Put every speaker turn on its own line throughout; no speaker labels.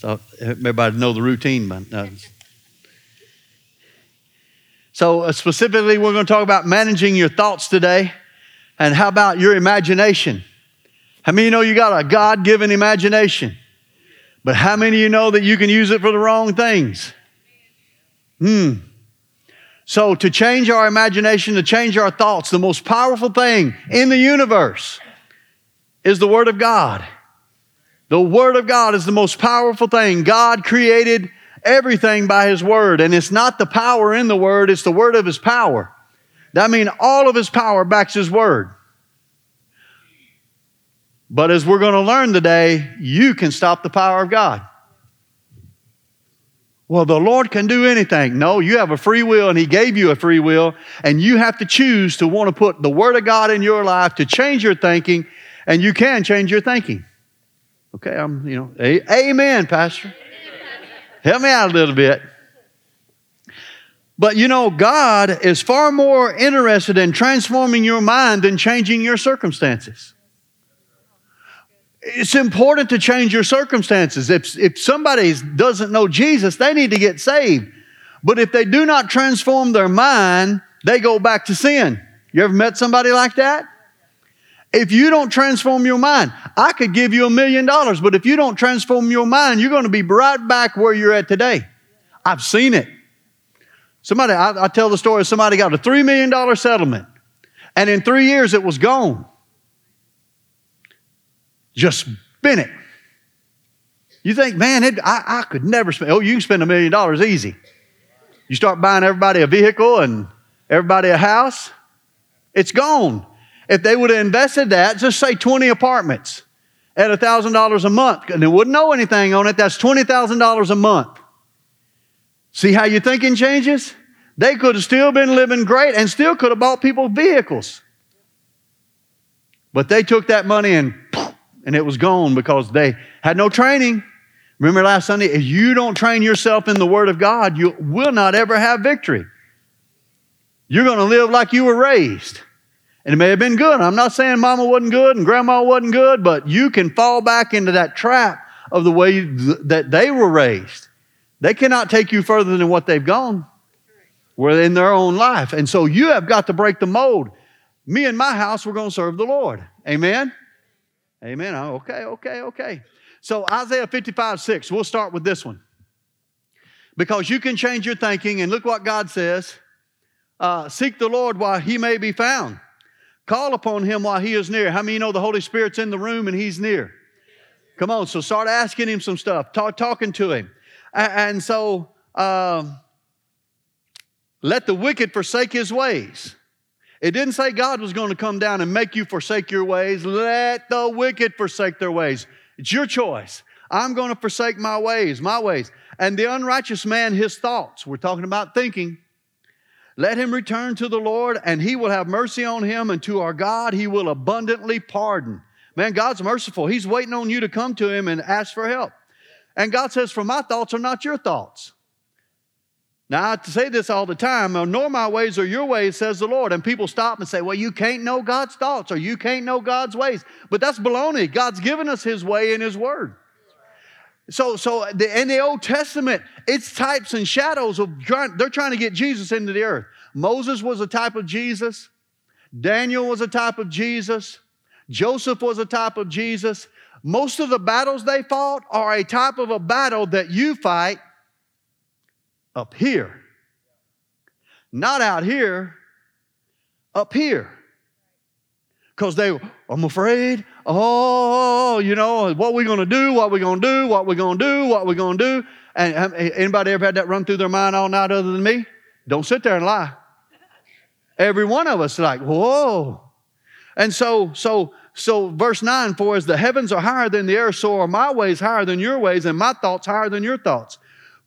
So everybody know the routine, but uh, so uh, specifically, we're going to talk about managing your thoughts today. And how about your imagination? How many of you know you got a God given imagination? But how many of you know that you can use it for the wrong things? Hmm. So, to change our imagination, to change our thoughts, the most powerful thing in the universe is the Word of God. The Word of God is the most powerful thing. God created everything by His Word, and it's not the power in the Word, it's the Word of His power. That means all of His power backs His Word. But as we're going to learn today, you can stop the power of God. Well, the Lord can do anything. No, you have a free will, and He gave you a free will, and you have to choose to want to put the Word of God in your life to change your thinking, and you can change your thinking. Okay, I'm, you know, a- amen, Pastor. Help me out a little bit. But you know, God is far more interested in transforming your mind than changing your circumstances. It's important to change your circumstances. If, if somebody doesn't know Jesus, they need to get saved. But if they do not transform their mind, they go back to sin. You ever met somebody like that? If you don't transform your mind, I could give you a million dollars, but if you don't transform your mind, you're going to be right back where you're at today. I've seen it. Somebody, I, I tell the story somebody got a $3 million settlement, and in three years it was gone. Just spin it. You think, man, it, I, I could never spend, oh, you can spend a million dollars easy. You start buying everybody a vehicle and everybody a house, it's gone. If they would have invested that, just say 20 apartments at $1,000 a month, and they wouldn't know anything on it, that's $20,000 a month. See how your thinking changes? They could have still been living great and still could have bought people vehicles. But they took that money and and it was gone because they had no training. Remember last Sunday, if you don't train yourself in the Word of God, you will not ever have victory. You're going to live like you were raised. And it may have been good. I'm not saying mama wasn't good and grandma wasn't good, but you can fall back into that trap of the way th- that they were raised. They cannot take you further than what they've gone were in their own life. And so you have got to break the mold. Me and my house, we're going to serve the Lord. Amen? Amen. Oh, okay, okay, okay. So Isaiah 55, 6, we'll start with this one. Because you can change your thinking, and look what God says uh, Seek the Lord while he may be found. Call upon him while he is near. How many you know the Holy Spirit's in the room and he's near? Come on, so start asking him some stuff, talk, talking to him. And, so um, let the wicked forsake his ways. It didn't say God was going to come down and make you forsake your ways. Let the wicked forsake their ways. It's your choice. I'm going to forsake my ways, my ways. And the unrighteous man, his thoughts. We're talking about thinking. Let him return to the Lord, and he will have mercy on him, and to our God he will abundantly pardon. Man, God's merciful. He's waiting on you to come to him and ask for help. And God says, For my thoughts are not your thoughts. Now, I say this all the time, uh, nor my ways are your ways, says the Lord. And people stop and say, well, you can't know God's thoughts or you can't know God's ways. But that's baloney. God's given us His way and His word. So, so the, in the Old Testament, it's types and shadows of trying, they're trying to get Jesus into the earth. Moses was a type of Jesus. Daniel was a type of Jesus. Joseph was a type of Jesus. Most of the battles they fought are a type of a battle that you fight up here. Not out here, up here. Because they, I'm afraid, oh, you know, what we to do, what we to do, what we to do, what we to do. And anybody ever had that run through their mind all night other than me? Don't sit there and lie. Every one of us like, whoa. And so, so, so verse 9, for as the heavens are higher than the earth, so are my ways higher than your ways, and my thoughts higher than your thoughts.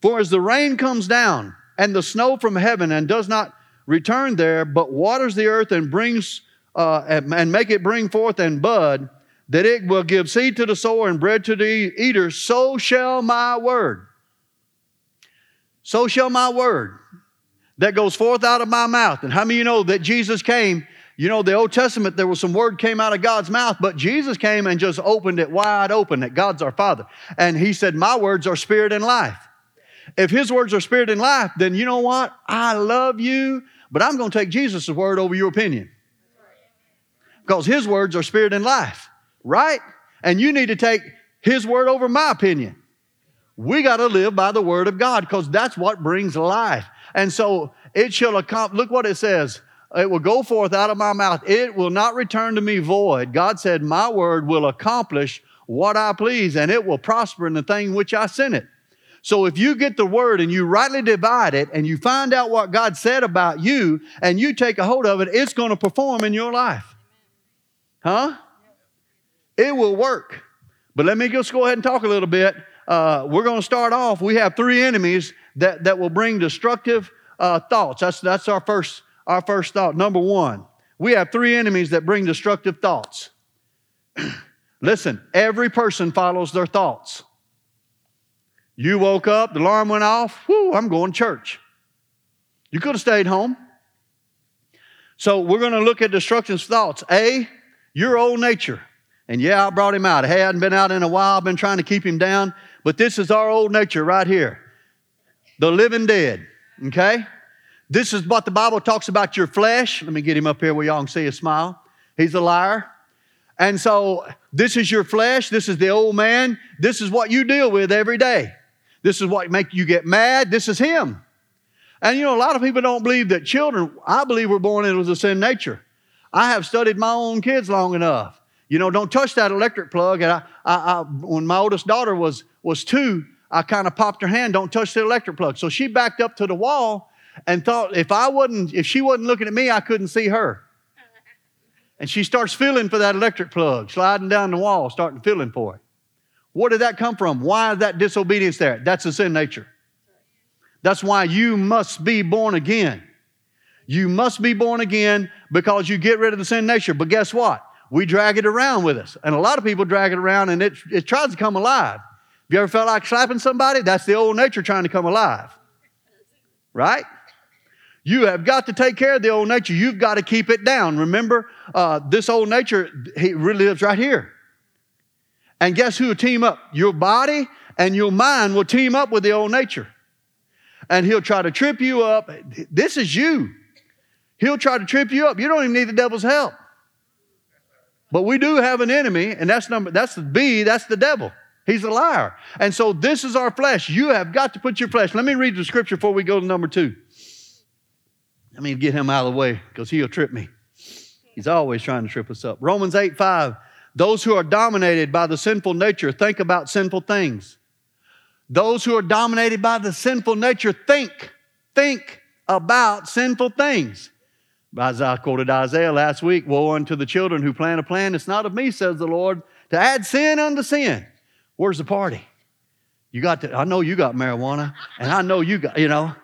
For as the rain comes down and the snow from heaven and does not return there, but waters the earth and brings uh, and make it bring forth and bud, that it will give seed to the sower and bread to the eater, so shall my word. So shall my word that goes forth out of my mouth. And how many of you know that Jesus came? You know, the Old Testament, there was some word came out of God's mouth, but Jesus came and just opened it wide open that God's our Father. And he said, My words are spirit and life. If his words are spirit and life, then you know what? I love you, but I'm going to take Jesus' word over your opinion. Because his words are spirit and life, right? And you need to take his word over my opinion. We got to live by the word of God because that's what brings life. And so it shall accomplish, look what it says. It will go forth out of my mouth. It will not return to me void. God said, My word will accomplish what I please, and it will prosper in the thing which I sent it. So if you get the word and you rightly divide it and you find out what God said about you and you take a hold of it, it's going to perform in your life. Huh? It will work. But let me just go ahead and talk a little bit. Uh, we're going to start off. We have three enemies that, that will bring destructive uh, thoughts. That's, that's our, first, our first thought. Number one, we have three enemies that bring destructive thoughts. Listen, every person follows their thoughts. You woke up, the alarm went off, whoo, I'm going to church. You could have stayed home. So we're going to look at destructive thoughts. A, your old nature. And yeah, I brought him out. Hey, I hadn't been out in a while, I've been trying to keep him down. But this is our old nature right here the living dead. Okay? This is what the Bible talks about your flesh. Let me get him up here where y'all can see a smile. He's a liar. And so this is your flesh. This is the old man. This is what you deal with every day. This is what make you get mad. This is him. And you know, a lot of people don't believe that children, I believe we're born into a sin nature. I have studied my own kids long enough. You know, don't touch that electric plug. And I, I, I when my oldest daughter was, was two, I kind of popped her hand, don't touch the electric plug. So she backed up to the wall and thought if I wasn't, if she wasn't looking at me, I couldn't see her. And she starts feeling for that electric plug, sliding down the wall, starting feeling for it. Where did that come from? Why is that disobedience there? That's a sin nature. That's why you must be born again. You must be born again because you get rid of the sin nature. But guess what? We drag it around with us. And a lot of people drag it around and it, it tries to come alive. Have you ever felt like slapping somebody? That's the old nature trying to come alive. Right? You have got to take care of the old nature. You've got to keep it down. Remember, uh, this old nature, he really lives right here. And guess who will team up? Your body and your mind will team up with the old nature. And he'll try to trip you up. This is you. He'll try to trip you up. You don't even need the devil's help. But we do have an enemy, and that's number that's the B, that's the devil. He's a liar. And so this is our flesh. You have got to put your flesh. Let me read the scripture before we go to number two. Let me get him out of the way because he'll trip me. He's always trying to trip us up. Romans 8 5 those who are dominated by the sinful nature think about sinful things. Those who are dominated by the sinful nature think, think about sinful things. I quoted Isaiah last week, woe unto the children who plan a plan. It's not of me, says the Lord, to add sin unto sin. Where's the party? You got to, I know you got marijuana, and I know you got, you know.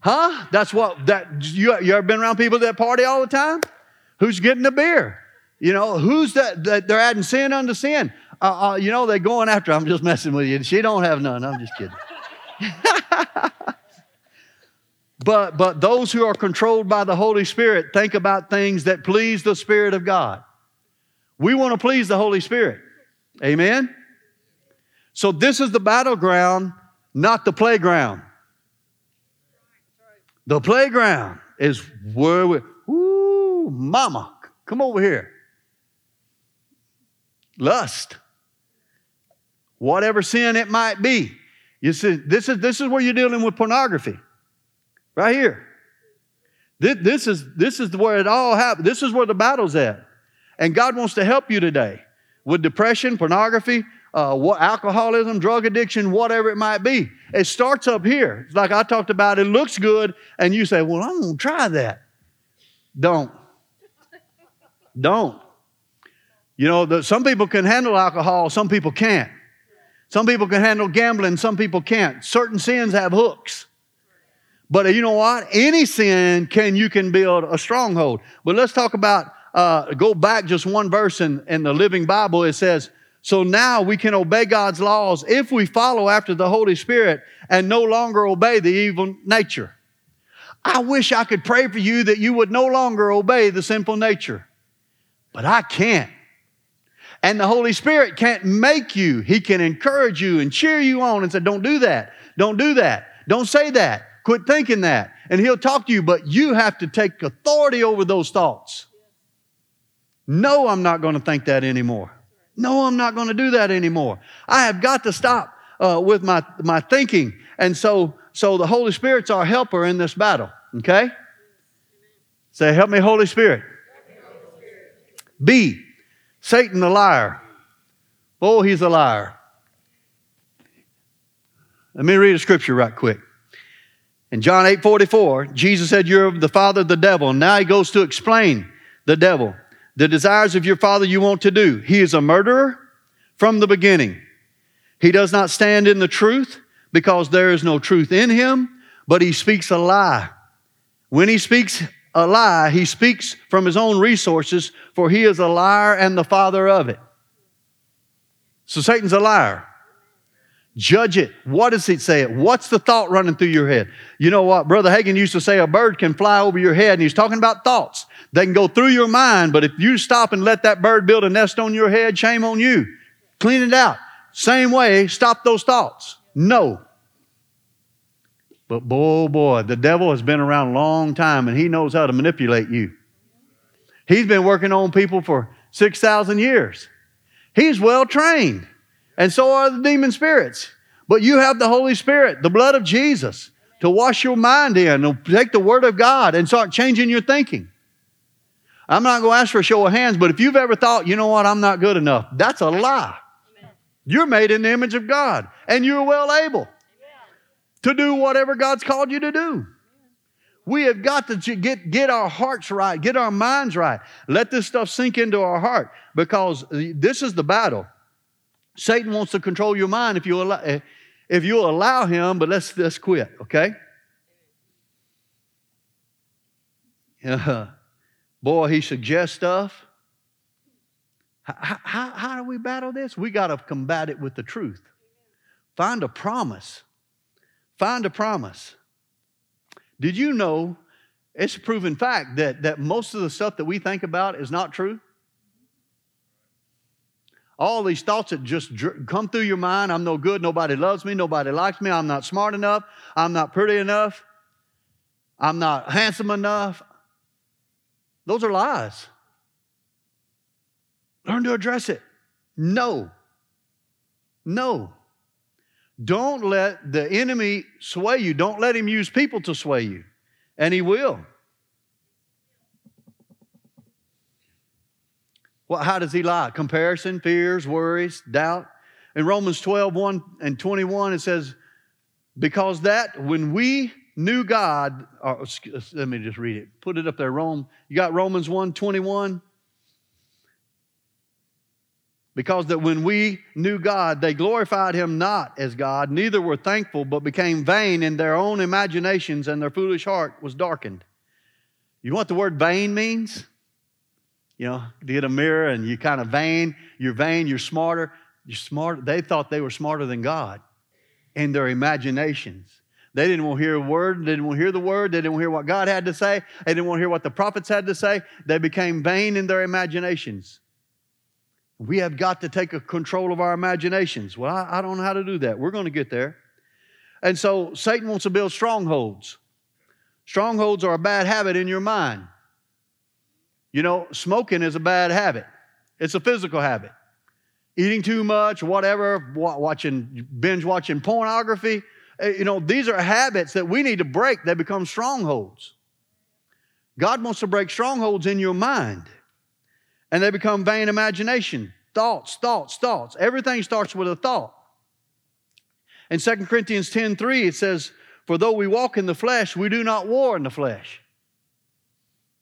Huh? That's what that you, you ever been around people that party all the time? Who's getting the beer? You know, who's that? that they're adding sin unto sin. Uh, uh, you know, they're going after. I'm just messing with you. She don't have none. I'm just kidding. but but those who are controlled by the Holy Spirit think about things that please the Spirit of God. We want to please the Holy Spirit. Amen. So this is the battleground, not the playground. The playground is where we. Ooh, mama, come over here lust, whatever sin it might be. You see, this is, this is where you're dealing with pornography, right here. This, this, is, this is where it all happens. This is where the battle's at. And God wants to help you today with depression, pornography, uh, what, alcoholism, drug addiction, whatever it might be. It starts up here. It's like I talked about, it looks good, and you say, Well, I'm going to try that. Don't. Don't. You know, the, some people can handle alcohol, some people can't. Some people can handle gambling, some people can't. Certain sins have hooks. But you know what? Any sin can you can build a stronghold. But let's talk about uh, go back just one verse in, in the Living Bible. It says, "So now we can obey God's laws if we follow after the Holy Spirit and no longer obey the evil nature." I wish I could pray for you that you would no longer obey the sinful nature, but I can't. And the Holy Spirit can't make you. He can encourage you and cheer you on and say, Don't do that. Don't do that. Don't say that. Quit thinking that. And He'll talk to you, but you have to take authority over those thoughts. No, I'm not going to think that anymore. No, I'm not going to do that anymore. I have got to stop uh, with my, my thinking. And so, so the Holy Spirit's our helper in this battle. Okay? Say, help me, Holy Spirit. B, Satan the liar. Oh, he's a liar. Let me read a scripture right quick. In John 8 44, Jesus said, You're the father of the devil. And now he goes to explain the devil. The desires of your father you want to do. He is a murderer from the beginning. He does not stand in the truth because there is no truth in him, but he speaks a lie. When he speaks a lie, he speaks from his own resources, for he is a liar and the father of it. So Satan's a liar. Judge it. What does he say? What's the thought running through your head? You know what? Brother Hagin used to say a bird can fly over your head, and he's talking about thoughts. They can go through your mind, but if you stop and let that bird build a nest on your head, shame on you. Clean it out. Same way, stop those thoughts. No. But boy, oh boy, the devil has been around a long time and he knows how to manipulate you. He's been working on people for 6,000 years. He's well trained, and so are the demon spirits. But you have the Holy Spirit, the blood of Jesus, to wash your mind in, to take the Word of God and start changing your thinking. I'm not going to ask for a show of hands, but if you've ever thought, you know what, I'm not good enough, that's a lie. Amen. You're made in the image of God, and you're well able to do whatever God's called you to do. We have got to get, get our hearts right, get our minds right. Let this stuff sink into our heart because this is the battle. Satan wants to control your mind if you allow, eh, if you allow him, but let's, let's quit, okay? Yeah. Boy, he suggests stuff. How, how, how do we battle this? We got to combat it with the truth. Find a promise. Find a promise. Did you know it's a proven fact that, that most of the stuff that we think about is not true? All these thoughts that just come through your mind I'm no good, nobody loves me, nobody likes me, I'm not smart enough, I'm not pretty enough, I'm not handsome enough, those are lies. Learn to address it. No. No. Don't let the enemy sway you. Don't let him use people to sway you. And he will. Well, how does he lie? Comparison, fears, worries, doubt. In Romans 12, 1 and 21, it says, Because that when we knew God, uh, or, let me just read it. Put it up there, Rome. You got Romans 1 21? Because that when we knew God, they glorified him not as God, neither were thankful, but became vain in their own imaginations, and their foolish heart was darkened. You know what the word vain means? You know, get a mirror and you kind of vain, you're vain, you're smarter. You're smarter. They thought they were smarter than God in their imaginations. They didn't want to hear a word. They didn't want to hear the word. They didn't want to hear what God had to say. They didn't want to hear what the prophets had to say. They became vain in their imaginations. We have got to take control of our imaginations. Well, I, I don't know how to do that. We're going to get there. And so Satan wants to build strongholds. Strongholds are a bad habit in your mind. You know, smoking is a bad habit, it's a physical habit. Eating too much, whatever, watching, binge watching pornography, uh, you know, these are habits that we need to break. They become strongholds. God wants to break strongholds in your mind, and they become vain imagination. Thoughts, thoughts, thoughts. Everything starts with a thought. In 2 Corinthians 10 3, it says, For though we walk in the flesh, we do not war in the flesh.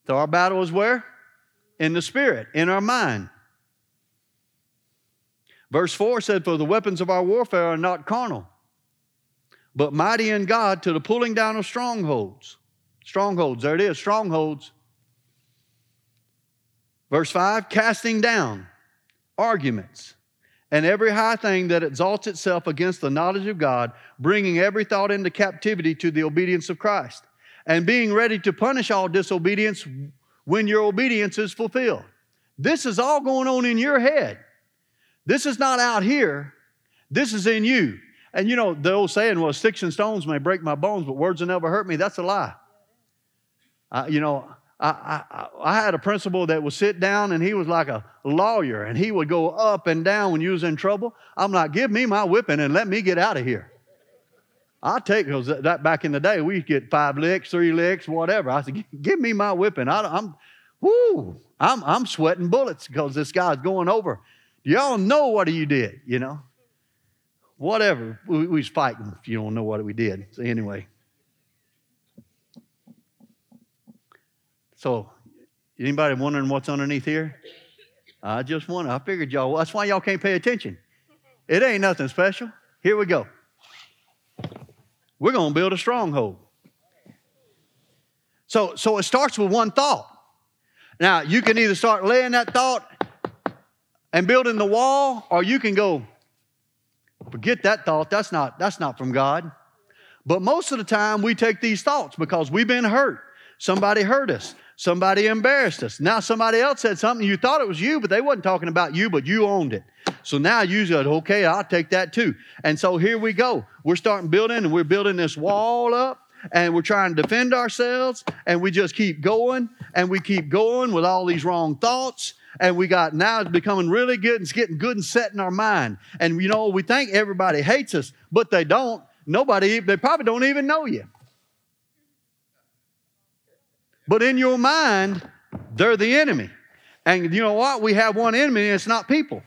So our battle is where? In the spirit, in our mind. Verse 4 said, For the weapons of our warfare are not carnal, but mighty in God to the pulling down of strongholds. Strongholds, there it is, strongholds. Verse 5 casting down arguments and every high thing that exalts itself against the knowledge of God, bringing every thought into captivity to the obedience of Christ, and being ready to punish all disobedience when your obedience is fulfilled. This is all going on in your head. This is not out here. This is in you. And you know, the old saying was, sticks and stones may break my bones, but words will never hurt me. That's a lie. Uh, you know, I, I, I, had a principal that would sit down and he was like a lawyer and he would go up and down when you was in trouble. I'm like, give me my whipping and let me get out of here. I'll take because that back in the day we get five licks, three licks, whatever. I said, give me my whipping. I, am whoo, I'm, I'm sweating bullets because this guy's going over. Y'all know what you did, you know. Whatever. We, we was fighting if you don't know what we did. So anyway. So, anybody wondering what's underneath here? I just wonder. I figured y'all, that's why y'all can't pay attention. It ain't nothing special. Here we go. We're going to build a stronghold. So, so it starts with one thought. Now, you can either start laying that thought and building the wall, or you can go, forget that thought. That's not, that's not from God. But most of the time, we take these thoughts because we've been hurt. Somebody hurt us. Somebody embarrassed us. Now somebody else said something. You thought it was you, but they wasn't talking about you, but you owned it. So now you said, okay, I'll take that too. And so here we go. We're starting building and we're building this wall up and we're trying to defend ourselves and we just keep going and we keep going with all these wrong thoughts and we got now it's becoming really good and it's getting good and set in our mind and you know we think everybody hates us but they don't nobody they probably don't even know you but in your mind, they're the enemy. And you know what? We have one enemy, and it's not people.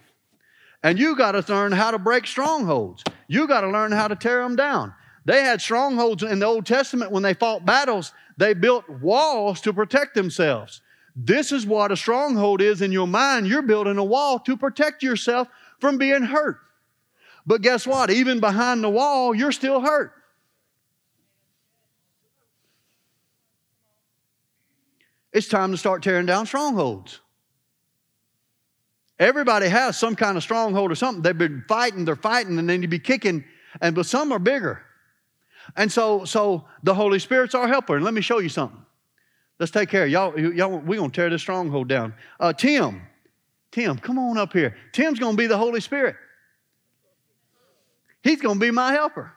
And you got to learn how to break strongholds. You got to learn how to tear them down. They had strongholds in the Old Testament when they fought battles, they built walls to protect themselves. This is what a stronghold is in your mind. You're building a wall to protect yourself from being hurt. But guess what? Even behind the wall, you're still hurt. It's time to start tearing down strongholds. Everybody has some kind of stronghold or something. They've been fighting, they're fighting, and then you be kicking, and but some are bigger. And so, so the Holy Spirit's our helper. And let me show you something. Let's take care. Y'all, y'all we're gonna tear this stronghold down. Uh, Tim, Tim, come on up here. Tim's gonna be the Holy Spirit. He's gonna be my helper.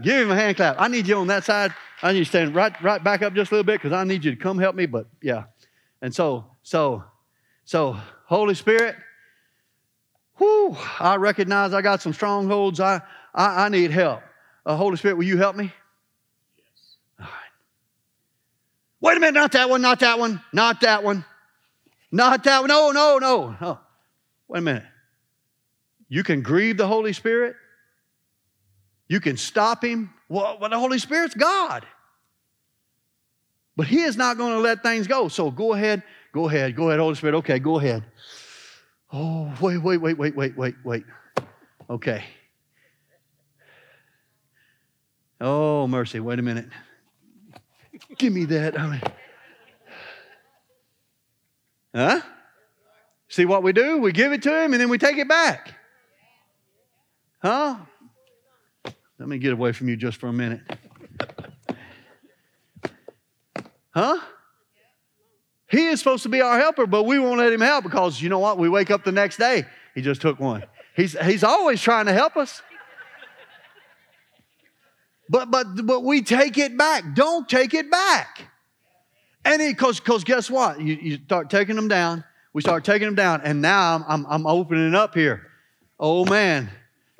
Give him a hand clap. I need you on that side. I need you to stand right, right back up just a little bit because I need you to come help me. But yeah. And so, so, so, Holy Spirit, whoo, I recognize I got some strongholds. I, I, I need help. Uh, Holy Spirit, will you help me? Yes. All right. Wait a minute, not that one, not that one, not that one, not that one. No, no, no, no. Wait a minute. You can grieve the Holy Spirit. You can stop him. Well, well the Holy Spirit's God. But He is not going to let things go. So go ahead, go ahead, go ahead, Holy Spirit. Okay, go ahead. Oh, wait, wait, wait, wait, wait, wait, wait. Okay. Oh, mercy. Wait a minute. Give me that. I mean, huh? See what we do? We give it to him and then we take it back. Huh? Let me get away from you just for a minute. Huh? He is supposed to be our helper, but we won't let him help because you know what? We wake up the next day, he just took one. He's, he's always trying to help us. But, but, but we take it back. Don't take it back. And because because guess what? You, you start taking them down. We start taking them down. And now I'm, I'm, I'm opening up here. Oh man,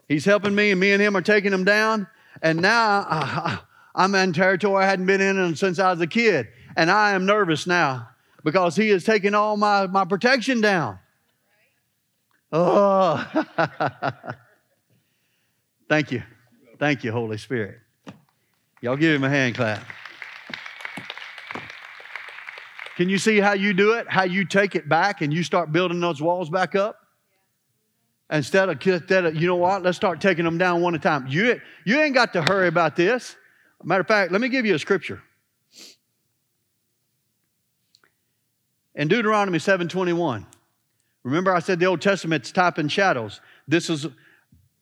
he's helping me, and me and him are taking them down. And now I, I'm in territory I hadn't been in since I was a kid and I am nervous now because he has taken all my, my protection down. Oh, thank you. Thank you, Holy Spirit. Y'all give him a hand clap. Can you see how you do it? How you take it back and you start building those walls back up? Instead of, instead of you know what? Let's start taking them down one at a time. You, you ain't got to hurry about this. Matter of fact, let me give you a scripture. In Deuteronomy 7:21, remember I said the Old Testament's type and shadows. This is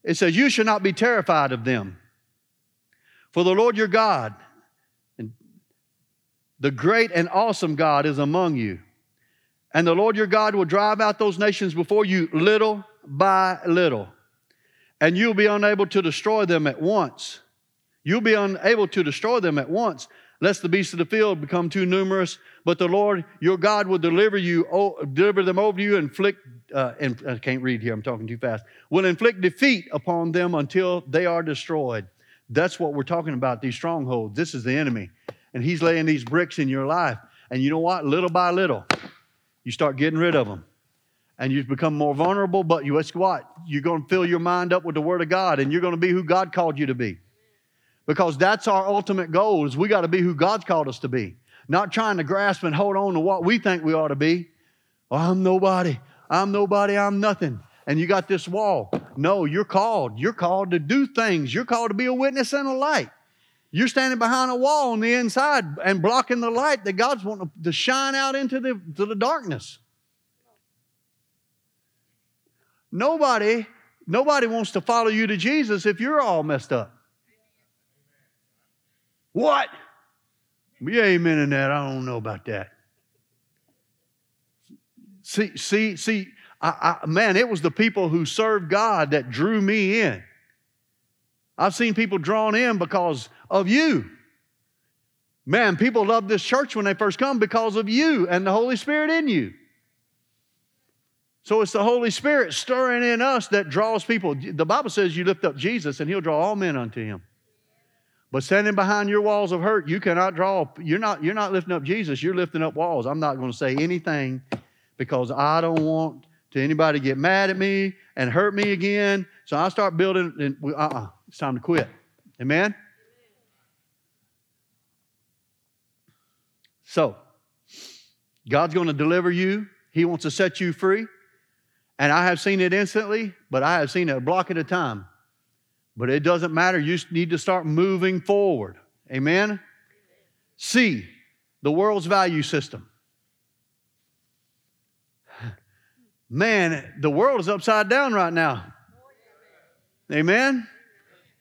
it says, You should not be terrified of them. For the Lord your God, and the great and awesome God, is among you. And the Lord your God will drive out those nations before you little by little. And you'll be unable to destroy them at once. You'll be unable to destroy them at once, lest the beasts of the field become too numerous. But the Lord your God will deliver you, deliver them over to you, inflict. Uh, and I can't read here. I'm talking too fast. Will inflict defeat upon them until they are destroyed. That's what we're talking about. These strongholds. This is the enemy, and he's laying these bricks in your life. And you know what? Little by little, you start getting rid of them. And you become more vulnerable, but you guess what? You're going to fill your mind up with the Word of God, and you're going to be who God called you to be. Because that's our ultimate goal is we got to be who God's called us to be. Not trying to grasp and hold on to what we think we ought to be. Oh, I'm nobody. I'm nobody. I'm nothing. And you got this wall. No, you're called. You're called to do things. You're called to be a witness and a light. You're standing behind a wall on the inside and blocking the light that God's wanting to shine out into the, to the darkness. Nobody, nobody wants to follow you to Jesus if you're all messed up. What? Yeah, amen in that. I don't know about that. See, see, see, I, I, man, it was the people who served God that drew me in. I've seen people drawn in because of you. Man, people love this church when they first come because of you and the Holy Spirit in you. So it's the Holy Spirit stirring in us that draws people. The Bible says you lift up Jesus and he'll draw all men unto him. But standing behind your walls of hurt, you cannot draw. You're not, you're not lifting up Jesus, you're lifting up walls. I'm not going to say anything because I don't want to anybody get mad at me and hurt me again. So I start building, and uh-uh, it's time to quit. Amen? So, God's going to deliver you. He wants to set you free. And I have seen it instantly, but I have seen it a block at a time. But it doesn't matter. You need to start moving forward. Amen? C, the world's value system. Man, the world is upside down right now. Amen?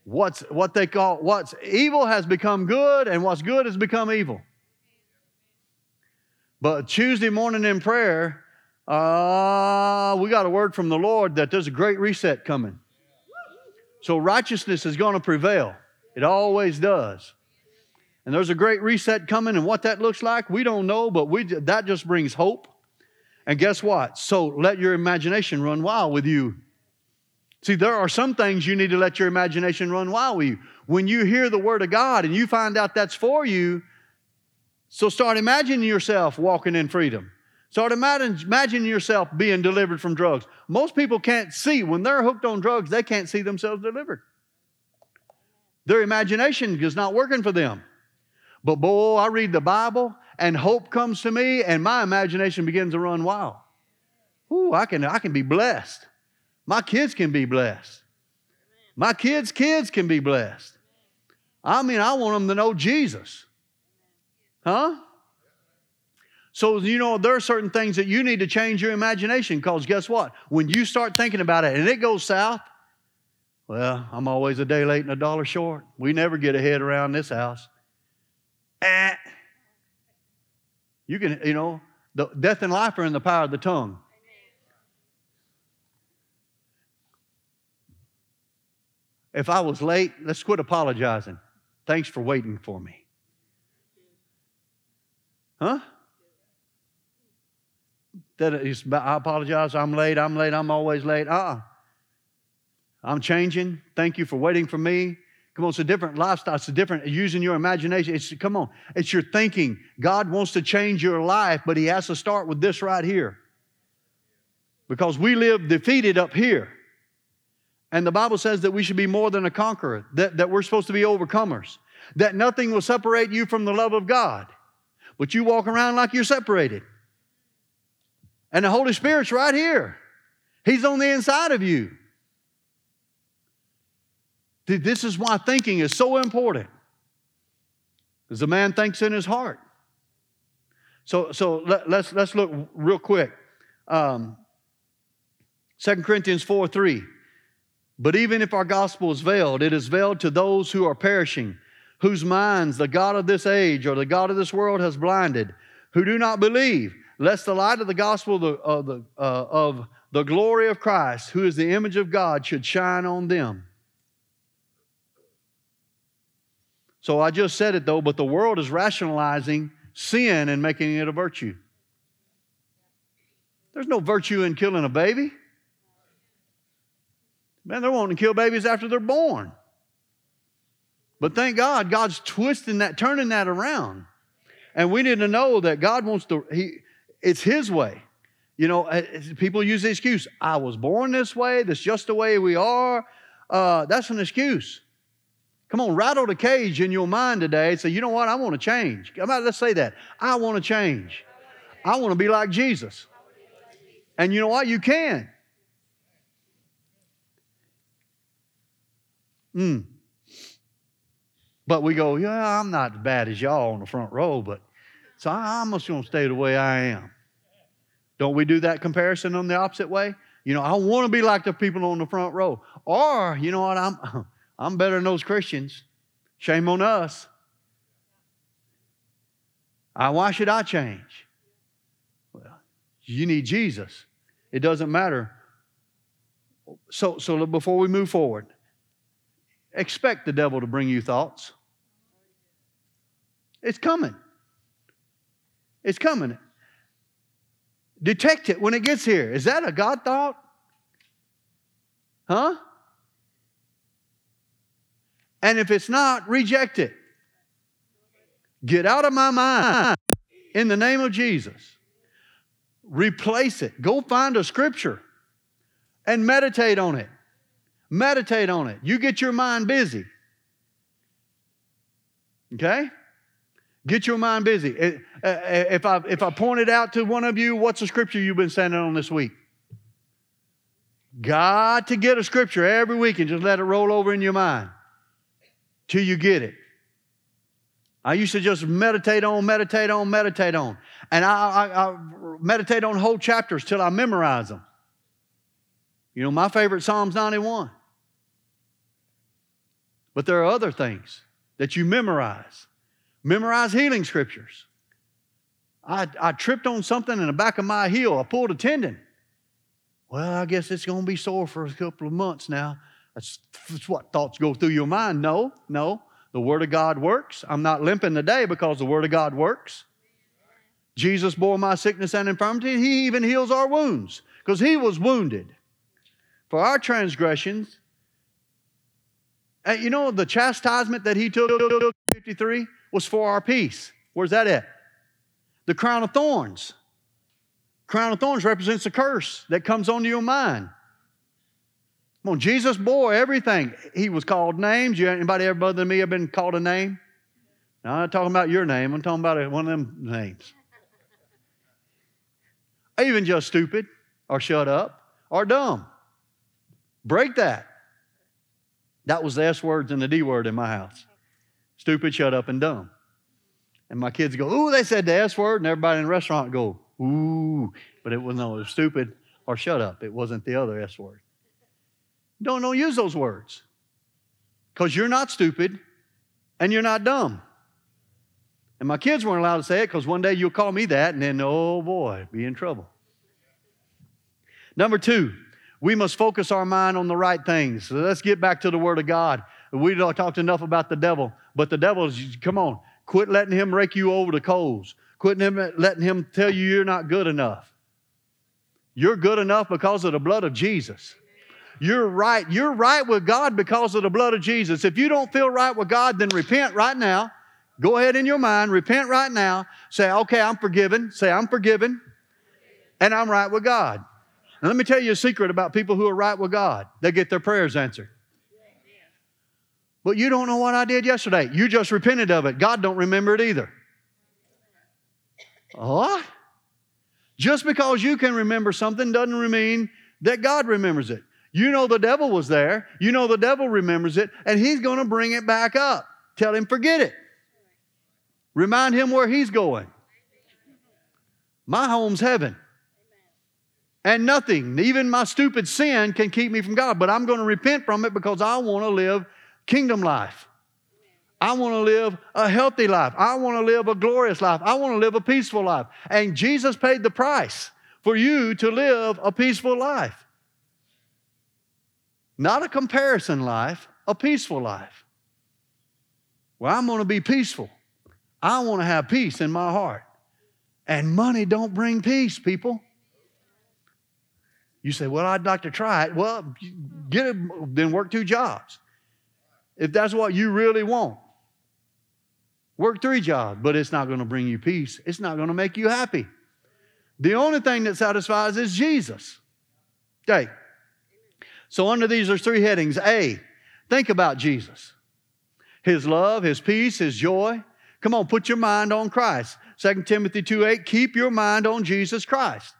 What's what they call what's evil has become good, and what's good has become evil. But Tuesday morning in prayer, uh, we got a word from the Lord that there's a great reset coming. So righteousness is going to prevail. It always does. And there's a great reset coming, and what that looks like, we don't know, but we, that just brings hope. And guess what? So let your imagination run wild with you. See, there are some things you need to let your imagination run wild with you. When you hear the Word of God and you find out that's for you, so start imagining yourself walking in freedom. Start imagine yourself being delivered from drugs. Most people can't see, when they're hooked on drugs, they can't see themselves delivered. Their imagination is not working for them. But boy, I read the Bible and hope comes to me and my imagination begins to run wild. Ooh, I can, I can be blessed. My kids can be blessed. My kids' kids can be blessed. I mean, I want them to know Jesus. Huh? So, you know, there are certain things that you need to change your imagination because guess what? When you start thinking about it and it goes south, well, I'm always a day late and a dollar short. We never get ahead around this house. Eh. You can, you know, the death and life are in the power of the tongue. If I was late, let's quit apologizing. Thanks for waiting for me. Huh? That is, I apologize. I'm late. I'm late. I'm always late. Ah, uh-uh. I'm changing. Thank you for waiting for me. Come on, it's a different lifestyle. It's a different using your imagination. It's come on, it's your thinking. God wants to change your life, but He has to start with this right here. Because we live defeated up here. And the Bible says that we should be more than a conqueror, that, that we're supposed to be overcomers, that nothing will separate you from the love of God. But you walk around like you're separated. And the Holy Spirit's right here. He's on the inside of you. This is why thinking is so important. Because a man thinks in his heart. So, so let, us let's, let's look real quick. Um, 2 Corinthians 4 3. But even if our gospel is veiled, it is veiled to those who are perishing, whose minds the God of this age or the God of this world has blinded, who do not believe, lest the light of the gospel of the, of the, uh, of the glory of Christ, who is the image of God, should shine on them. So I just said it though, but the world is rationalizing sin and making it a virtue. There's no virtue in killing a baby. Man, they're wanting to kill babies after they're born. But thank God, God's twisting that, turning that around. And we need to know that God wants to, he, it's His way. You know, uh, people use the excuse, I was born this way, that's just the way we are. Uh, that's an excuse. Come on, rattle the cage in your mind today. Say, you know what? I want to change. Come on, let's say that. I want to change. I want to be like Jesus. And you know what? You can. Mm. But we go, yeah, I'm not as bad as y'all on the front row, but so I'm just going to stay the way I am. Don't we do that comparison on the opposite way? You know, I want to be like the people on the front row. Or, you know what, I'm I'm better than those Christians. Shame on us. I, why should I change? Well, you need Jesus. It doesn't matter. So, so before we move forward, expect the devil to bring you thoughts. It's coming. It's coming. Detect it when it gets here. Is that a God thought? Huh? And if it's not, reject it. Get out of my mind in the name of Jesus. Replace it. Go find a scripture and meditate on it. Meditate on it. You get your mind busy. Okay? Get your mind busy. Uh, uh, if I, if I pointed out to one of you, what's the scripture you've been standing on this week? Got to get a scripture every week and just let it roll over in your mind till you get it. I used to just meditate on, meditate on, meditate on. And I, I, I, meditate on whole chapters till I memorize them. You know, my favorite Psalms 91. But there are other things that you memorize. Memorize healing scriptures. I, I tripped on something in the back of my heel. I pulled a tendon. Well, I guess it's going to be sore for a couple of months now. That's, that's what thoughts go through your mind. No, no. The Word of God works. I'm not limping today because the Word of God works. Jesus bore my sickness and infirmity. He even heals our wounds because He was wounded for our transgressions. And you know, the chastisement that He took, 53, was for our peace. Where's that at? The crown of thorns. Crown of thorns represents the curse that comes onto your mind. Come on, Jesus bore everything. He was called names. You, anybody ever other than me have been called a name? I'm not talking about your name. I'm talking about one of them names. Even just stupid or shut up or dumb. Break that. That was the S words and the D word in my house. Stupid, shut up, and dumb. And my kids go, ooh, they said the S word, and everybody in the restaurant go, ooh. But it was no, it was stupid or shut up. It wasn't the other S word. Don't, don't use those words. Because you're not stupid and you're not dumb. And my kids weren't allowed to say it because one day you'll call me that and then, oh boy, be in trouble. Number two, we must focus our mind on the right things. So let's get back to the Word of God. We talked enough about the devil, but the devil is, come on, quit letting him rake you over the coals. Quit letting him tell you you're not good enough. You're good enough because of the blood of Jesus. You're right. You're right with God because of the blood of Jesus. If you don't feel right with God, then repent right now. Go ahead in your mind, repent right now. Say, okay, I'm forgiven. Say, I'm forgiven. And I'm right with God. Let me tell you a secret about people who are right with God. They get their prayers answered. But you don't know what I did yesterday. You just repented of it. God don't remember it either. What? Just because you can remember something doesn't mean that God remembers it. You know the devil was there. You know the devil remembers it, and he's going to bring it back up. Tell him, forget it. Remind him where he's going. My home's heaven. And nothing, even my stupid sin, can keep me from God. But I'm going to repent from it because I want to live kingdom life. I want to live a healthy life. I want to live a glorious life. I want to live a peaceful life. And Jesus paid the price for you to live a peaceful life. Not a comparison life, a peaceful life. Well, I'm going to be peaceful. I want to have peace in my heart. And money don't bring peace, people. You say, Well, I'd like to try it. Well, get it, then work two jobs. If that's what you really want. Work three jobs, but it's not going to bring you peace. It's not going to make you happy. The only thing that satisfies is Jesus. Okay. So under these there's three headings. A, think about Jesus. His love, his peace, his joy. Come on, put your mind on Christ. 2 Timothy 2 8, keep your mind on Jesus Christ.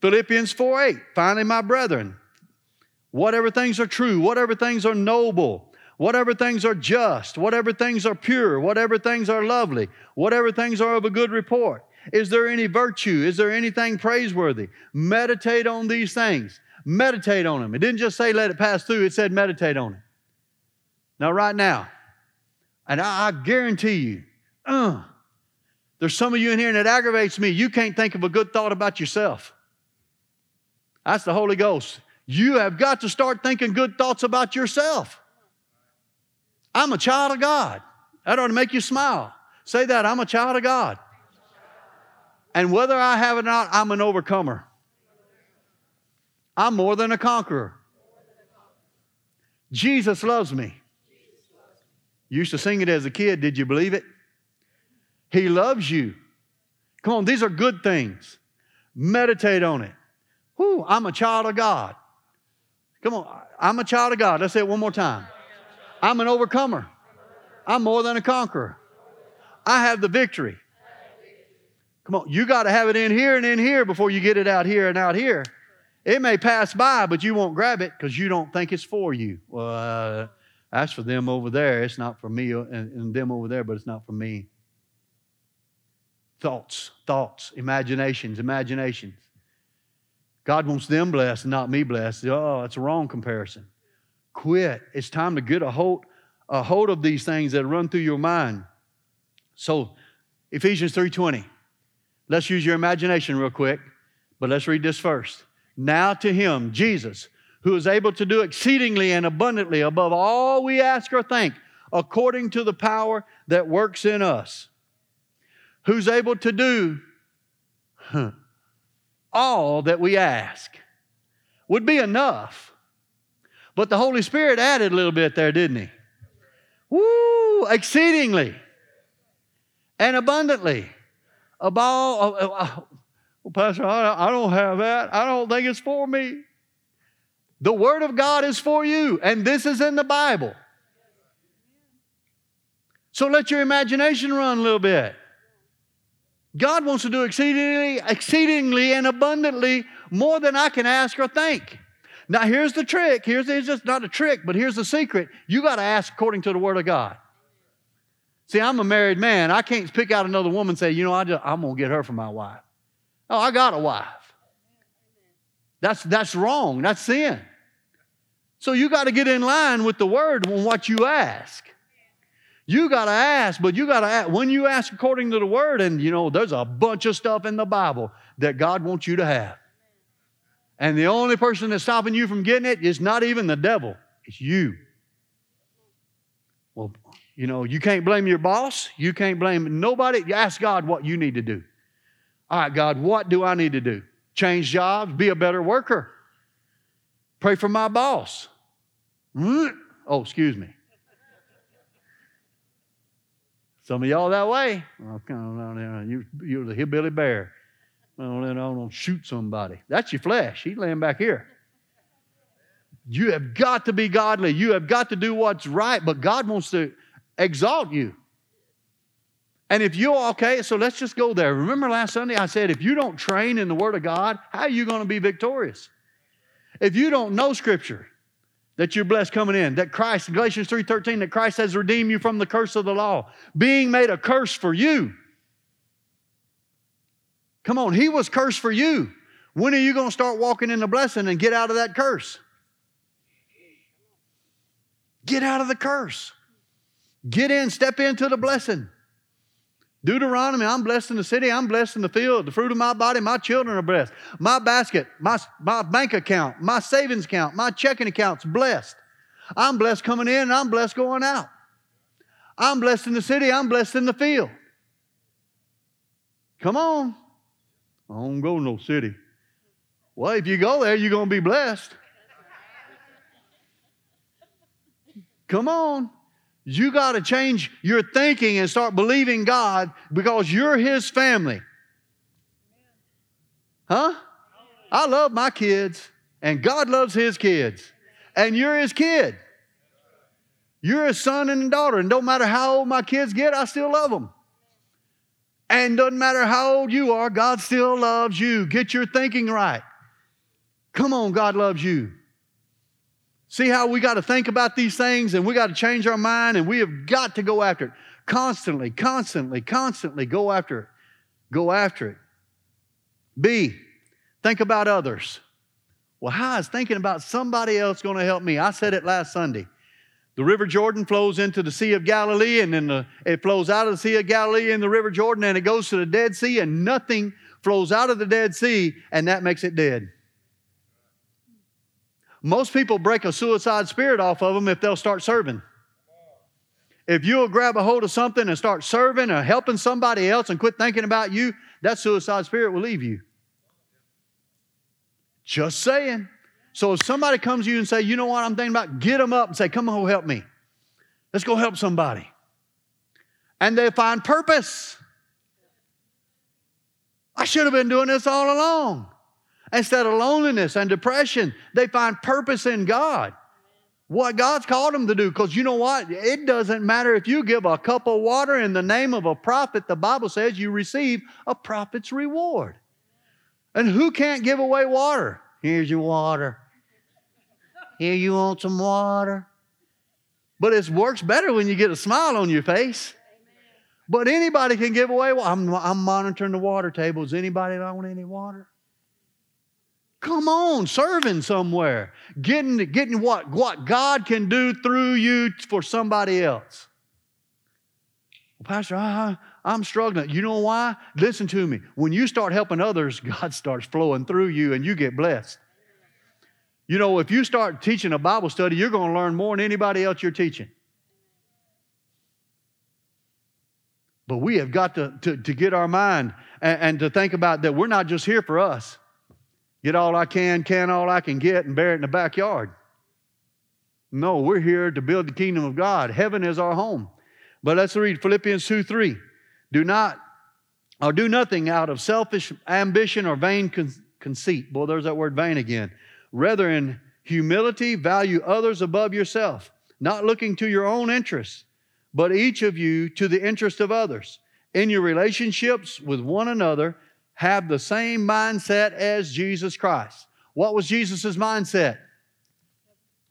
Philippians 4 8, finally, my brethren, whatever things are true, whatever things are noble, whatever things are just, whatever things are pure, whatever things are lovely, whatever things are of a good report. Is there any virtue? Is there anything praiseworthy? Meditate on these things. Meditate on them. It didn't just say let it pass through, it said meditate on it. Now, right now, and I, I guarantee you, uh, there's some of you in here and it aggravates me. You can't think of a good thought about yourself. That's the Holy Ghost. You have got to start thinking good thoughts about yourself. I'm a child of God. That ought to make you smile. Say that I'm a child of God. And whether I have it or not, I'm an overcomer. I'm more than a conqueror. Jesus loves me. You used to sing it as a kid. Did you believe it? He loves you. Come on, these are good things. Meditate on it. Whoo, I'm a child of God. Come on, I'm a child of God. Let's say it one more time. I'm an overcomer. I'm more than a conqueror. I have the victory. Come on, you got to have it in here and in here before you get it out here and out here. It may pass by, but you won't grab it because you don't think it's for you. Well, uh, that's for them over there. It's not for me and, and them over there, but it's not for me. Thoughts, thoughts, imaginations, imaginations. God wants them blessed and not me blessed. Oh, that's a wrong comparison. Quit. It's time to get a hold, a hold of these things that run through your mind. So, Ephesians 3:20. Let's use your imagination real quick, but let's read this first. Now to him, Jesus, who is able to do exceedingly and abundantly above all we ask or think, according to the power that works in us. Who's able to do huh, all that we ask. Would be enough. But the Holy Spirit added a little bit there, didn't he? Woo! Exceedingly and abundantly. Above uh, well, Pastor, I don't have that. I don't think it's for me. The Word of God is for you, and this is in the Bible. So let your imagination run a little bit. God wants to do exceedingly, exceedingly and abundantly more than I can ask or think. Now, here's the trick. Here's it's just not a trick, but here's the secret. You got to ask according to the Word of God. See, I'm a married man. I can't pick out another woman and say, you know, I just, I'm going to get her for my wife. Oh, I got a wife. That's, that's wrong. That's sin. So you got to get in line with the Word on what you ask. You got to ask, but you got to ask. When you ask according to the word, and you know, there's a bunch of stuff in the Bible that God wants you to have. And the only person that's stopping you from getting it is not even the devil, it's you. Well, you know, you can't blame your boss. You can't blame nobody. You ask God what you need to do. All right, God, what do I need to do? Change jobs, be a better worker. Pray for my boss. Oh, excuse me. Some of y'all that way. You, you're the hillbilly bear. Well, then I'm going to shoot somebody. That's your flesh. He's laying back here. You have got to be godly. You have got to do what's right, but God wants to exalt you. And if you're okay, so let's just go there. Remember last Sunday I said if you don't train in the Word of God, how are you going to be victorious? If you don't know Scripture, that you're blessed coming in, that Christ, Galatians 3:13, that Christ has redeemed you from the curse of the law, being made a curse for you. Come on, he was cursed for you. When are you going to start walking in the blessing and get out of that curse? Get out of the curse. Get in, step into the blessing. Deuteronomy, I'm blessed in the city, I'm blessed in the field. The fruit of my body, my children are blessed. My basket, my, my bank account, my savings account, my checking account's blessed. I'm blessed coming in and I'm blessed going out. I'm blessed in the city, I'm blessed in the field. Come on. I don't go no city. Well, if you go there, you're going to be blessed. Come on. You got to change your thinking and start believing God because you're His family. Huh? I love my kids, and God loves His kids, and you're His kid. You're a son and a daughter, and don't matter how old my kids get, I still love them. And doesn't matter how old you are, God still loves you. Get your thinking right. Come on, God loves you. See how we got to think about these things and we got to change our mind and we have got to go after it. Constantly, constantly, constantly go after it. Go after it. B, think about others. Well, how is thinking about somebody else going to help me? I said it last Sunday. The River Jordan flows into the Sea of Galilee, and then the, it flows out of the Sea of Galilee in the River Jordan, and it goes to the Dead Sea, and nothing flows out of the Dead Sea, and that makes it dead. Most people break a suicide spirit off of them if they'll start serving. If you'll grab a hold of something and start serving or helping somebody else and quit thinking about you, that suicide spirit will leave you. Just saying. So if somebody comes to you and say, you know what I'm thinking about, get them up and say, come on, help me. Let's go help somebody. And they find purpose. I should have been doing this all along. Instead of loneliness and depression, they find purpose in God. What God's called them to do. Because you know what? It doesn't matter if you give a cup of water in the name of a prophet, the Bible says you receive a prophet's reward. And who can't give away water? Here's your water. Here, you want some water? But it works better when you get a smile on your face. But anybody can give away. I'm, I'm monitoring the water table. Does anybody want any water? Come on, serving somewhere, getting, getting what, what God can do through you for somebody else. Well, Pastor, I, I'm struggling. You know why? Listen to me. When you start helping others, God starts flowing through you and you get blessed. You know, if you start teaching a Bible study, you're going to learn more than anybody else you're teaching. But we have got to, to, to get our mind and, and to think about that we're not just here for us. Get all I can, can all I can get, and bury it in the backyard. No, we're here to build the kingdom of God. Heaven is our home. But let's read Philippians 2 3. Do not or do nothing out of selfish ambition or vain con- conceit. Boy, there's that word vain again. Rather, in humility, value others above yourself, not looking to your own interests, but each of you to the interest of others. In your relationships with one another, have the same mindset as Jesus Christ. What was Jesus' mindset?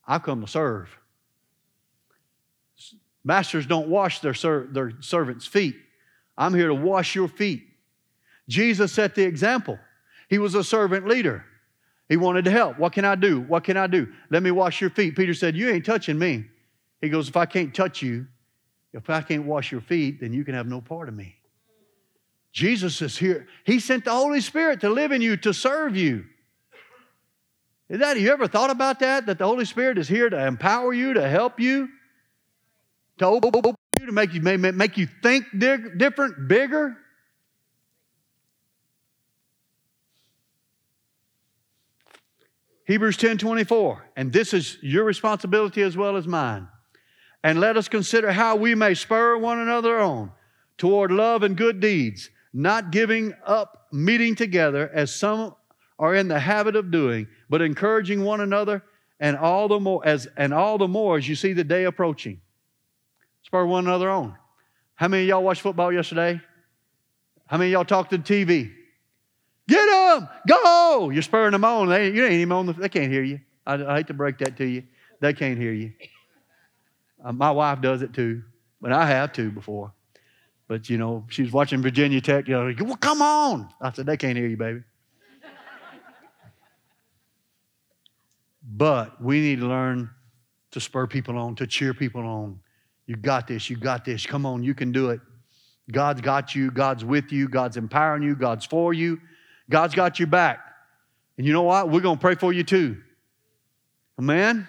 I come to serve. Masters don't wash their, ser- their servants' feet. I'm here to wash your feet. Jesus set the example. He was a servant leader. He wanted to help. What can I do? What can I do? Let me wash your feet. Peter said, You ain't touching me. He goes, If I can't touch you, if I can't wash your feet, then you can have no part of me. Jesus is here. He sent the Holy Spirit to live in you, to serve you. Is that, you ever thought about that? That the Holy Spirit is here to empower you, to help you, to open you, to make you, make you think different, bigger? Hebrews 10 24, and this is your responsibility as well as mine. And let us consider how we may spur one another on toward love and good deeds not giving up meeting together as some are in the habit of doing, but encouraging one another, and all the more as and all the more as you see the day approaching. Spur one another on. How many y'all watched football yesterday? How many y'all talked to the TV? Get them, go! You're spurring them on. They, you ain't even on the, they can't hear you. I, I hate to break that to you. They can't hear you. Uh, my wife does it too, but I have too before. But, you know, she was watching Virginia Tech. You know, well, come on. I said, they can't hear you, baby. but we need to learn to spur people on, to cheer people on. You got this. You got this. Come on, you can do it. God's got you. God's with you. God's empowering you. God's for you. God's got you back. And you know what? We're going to pray for you too. Amen?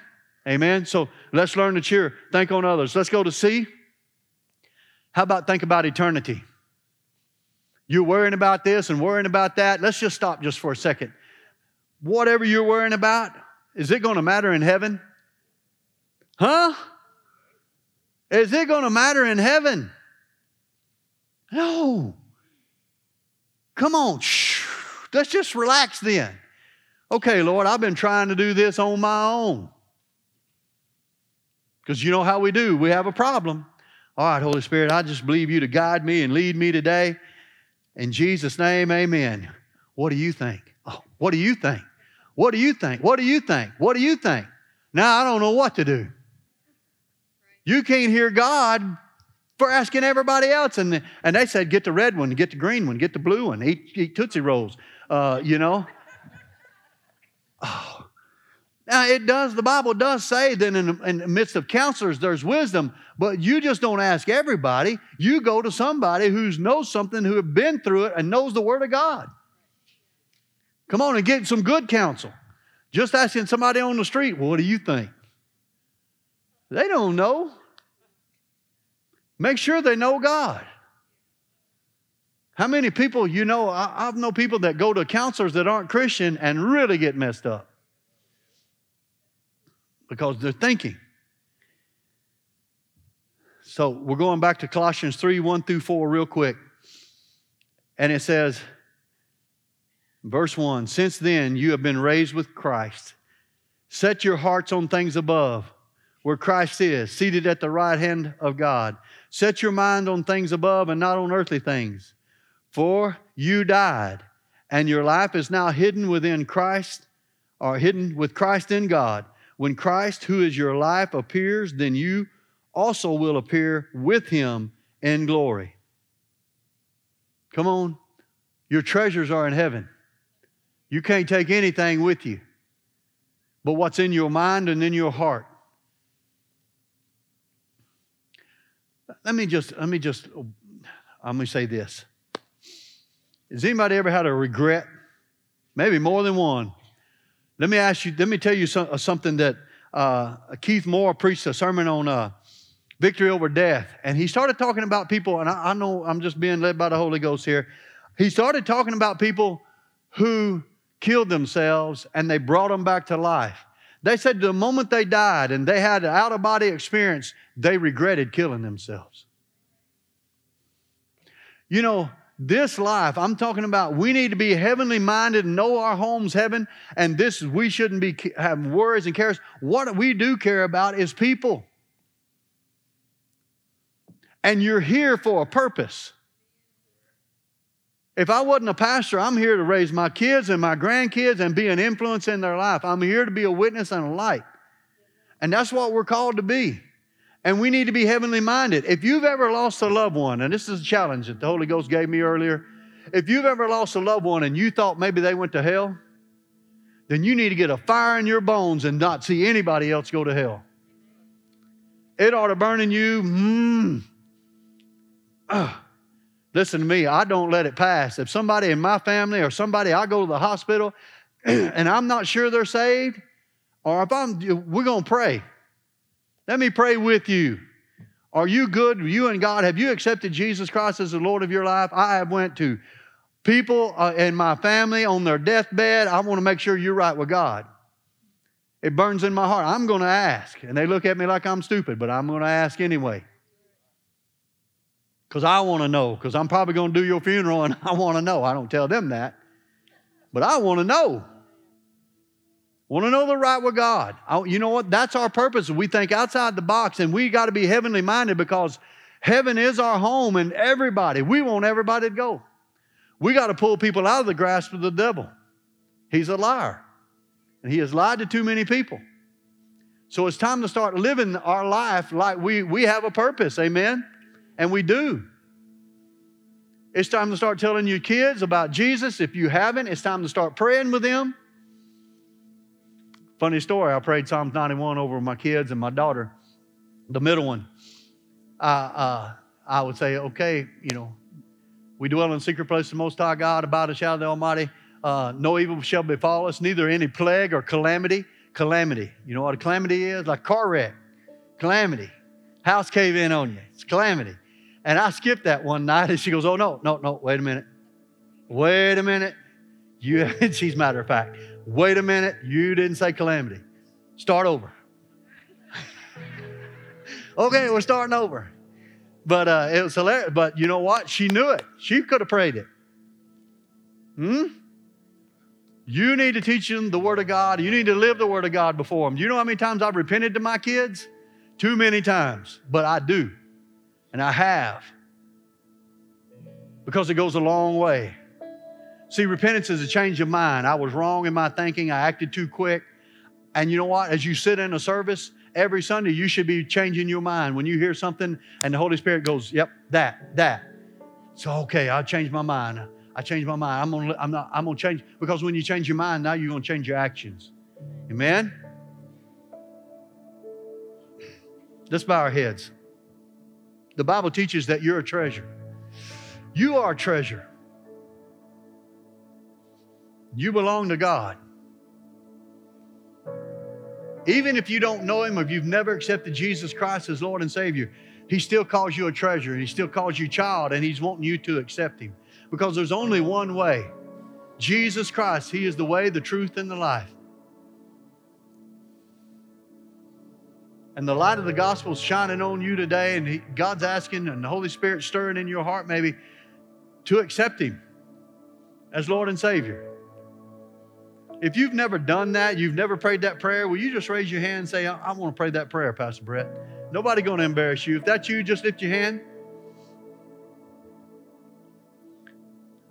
Amen. So let's learn to cheer. Think on others. Let's go to C. How about think about eternity? You're worrying about this and worrying about that. Let's just stop just for a second. Whatever you're worrying about, is it going to matter in heaven? Huh? Is it going to matter in heaven? No. Come on. Shh. Let's just relax then. Okay, Lord, I've been trying to do this on my own. Because you know how we do. We have a problem. All right, Holy Spirit, I just believe you to guide me and lead me today. In Jesus' name, amen. What do you think? Oh, what do you think? What do you think? What do you think? What do you think? Now I don't know what to do. You can't hear God for asking everybody else. And, and they said, get the red one, get the green one, get the blue one, eat, eat Tootsie Rolls, uh, you know. Oh. Now, it does, the Bible does say that in, in the midst of counselors, there's wisdom, but you just don't ask everybody. You go to somebody who knows something, who have been through it and knows the Word of God. Come on and get some good counsel. Just asking somebody on the street, what do you think? They don't know. Make sure they know God. How many people you know? I, I know people that go to counselors that aren't Christian and really get messed up because they're thinking. So we're going back to Colossians 3 1 through 4 real quick. And it says, verse 1 Since then you have been raised with Christ. Set your hearts on things above, where Christ is, seated at the right hand of God. Set your mind on things above and not on earthly things. For you died, and your life is now hidden within Christ, or hidden with Christ in God. When Christ, who is your life, appears, then you also will appear with him in glory. Come on. Your treasures are in heaven. You can't take anything with you but what's in your mind and in your heart. Let me just, let me just, I'm going to say this. Has anybody ever had a regret? Maybe more than one. Let me ask you, let me tell you uh, something that uh, Keith Moore preached a sermon on uh, victory over death. And he started talking about people, and I, I know I'm just being led by the Holy Ghost here. He started talking about people who killed themselves and they brought them back to life. They said the moment they died and they had an out of body experience, they regretted killing themselves. You know, this life, I'm talking about we need to be heavenly minded and know our home's heaven, and this we shouldn't be having worries and cares. What we do care about is people. And you're here for a purpose. If I wasn't a pastor, I'm here to raise my kids and my grandkids and be an influence in their life. I'm here to be a witness and a light. And that's what we're called to be. And we need to be heavenly minded. If you've ever lost a loved one, and this is a challenge that the Holy Ghost gave me earlier, if you've ever lost a loved one and you thought maybe they went to hell, then you need to get a fire in your bones and not see anybody else go to hell. It ought to burn in you. Mm. Uh, listen to me, I don't let it pass. If somebody in my family or somebody, I go to the hospital and I'm not sure they're saved, or if I'm, we're going to pray. Let me pray with you. Are you good? You and God, have you accepted Jesus Christ as the Lord of your life? I have went to people uh, in my family on their deathbed. I want to make sure you're right with God. It burns in my heart. I'm going to ask. And they look at me like I'm stupid, but I'm going to ask anyway. Because I want to know, because I'm probably going to do your funeral and I want to know. I don't tell them that. But I want to know. Want to know the right with God. I, you know what? That's our purpose. We think outside the box and we got to be heavenly minded because heaven is our home and everybody, we want everybody to go. We got to pull people out of the grasp of the devil. He's a liar and he has lied to too many people. So it's time to start living our life like we, we have a purpose. Amen? And we do. It's time to start telling your kids about Jesus. If you haven't, it's time to start praying with them. Funny story, I prayed Psalms 91 over my kids and my daughter, the middle one. uh, uh, I would say, okay, you know, we dwell in the secret place of the Most High God, about a shadow of the Almighty. Uh, no evil shall befall us, neither any plague or calamity. Calamity. You know what a calamity is? Like car wreck. Calamity. House cave in on you. It's calamity. And I skipped that one night, and she goes, "Oh no, no, no! Wait a minute. Wait a minute. You." she's matter of fact. Wait a minute. You didn't say calamity. Start over. okay, we're starting over. But uh, it was hilarious. But you know what? She knew it. She could have prayed it. Hmm? You need to teach them the Word of God. You need to live the Word of God before them. You know how many times I've repented to my kids? Too many times. But I do. And I have. Because it goes a long way. See, repentance is a change of mind. I was wrong in my thinking. I acted too quick. And you know what? As you sit in a service, every Sunday, you should be changing your mind. When you hear something and the Holy Spirit goes, yep, that, that. So, okay, I'll change my mind. I changed my mind. I'm gonna, I'm not, I'm gonna change because when you change your mind, now you're gonna change your actions. Amen. Let's bow our heads. The Bible teaches that you're a treasure. You are a treasure. You belong to God. Even if you don't know Him, if you've never accepted Jesus Christ as Lord and Savior, He still calls you a treasure and He still calls you child and He's wanting you to accept Him. Because there's only one way Jesus Christ, He is the way, the truth, and the life. And the light of the gospel is shining on you today, and he, God's asking, and the Holy Spirit stirring in your heart maybe to accept Him as Lord and Savior. If you've never done that, you've never prayed that prayer, will you just raise your hand and say, I, I want to pray that prayer, Pastor Brett? Nobody going to embarrass you. If that's you, just lift your hand.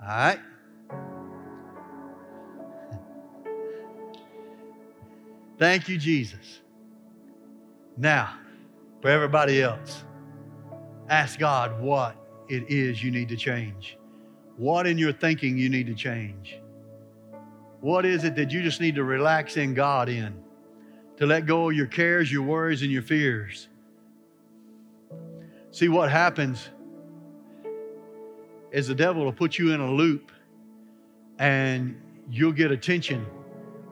All right. Thank you, Jesus. Now, for everybody else, ask God what it is you need to change. What in your thinking you need to change. What is it that you just need to relax in God in? To let go of your cares, your worries, and your fears. See what happens is the devil will put you in a loop and you'll get attention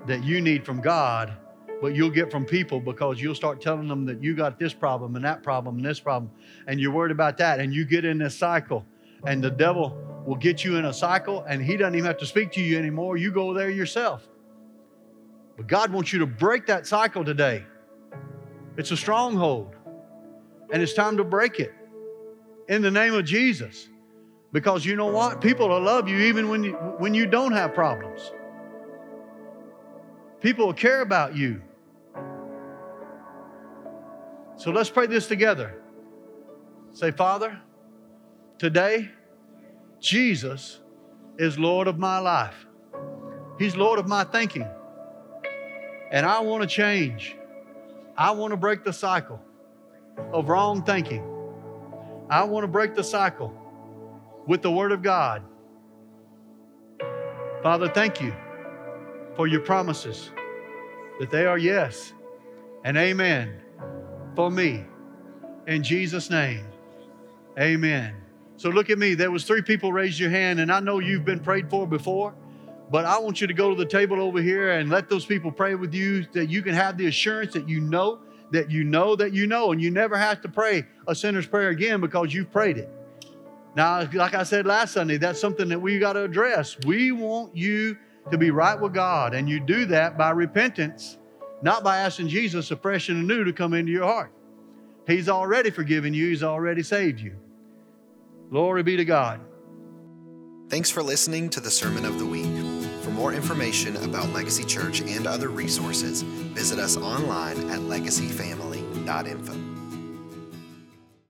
that you need from God, but you'll get from people because you'll start telling them that you got this problem and that problem and this problem, and you're worried about that, and you get in this cycle, and the devil will get you in a cycle and he doesn't even have to speak to you anymore. You go there yourself. But God wants you to break that cycle today. It's a stronghold. And it's time to break it in the name of Jesus. Because you know what? People will love you even when you, when you don't have problems. People will care about you. So let's pray this together. Say, Father, today Jesus is Lord of my life. He's Lord of my thinking. And I want to change. I want to break the cycle of wrong thinking. I want to break the cycle with the Word of God. Father, thank you for your promises that they are yes and amen for me. In Jesus' name, amen. So look at me. There was three people raised your hand, and I know you've been prayed for before, but I want you to go to the table over here and let those people pray with you that you can have the assurance that you know that you know that you know, and you never have to pray a sinner's prayer again because you've prayed it. Now, like I said last Sunday, that's something that we got to address. We want you to be right with God, and you do that by repentance, not by asking Jesus afresh and anew to come into your heart. He's already forgiven you, He's already saved you. Glory be to God.
Thanks for listening to the Sermon of the Week. For more information about Legacy Church and other resources, visit us online at legacyfamily.info.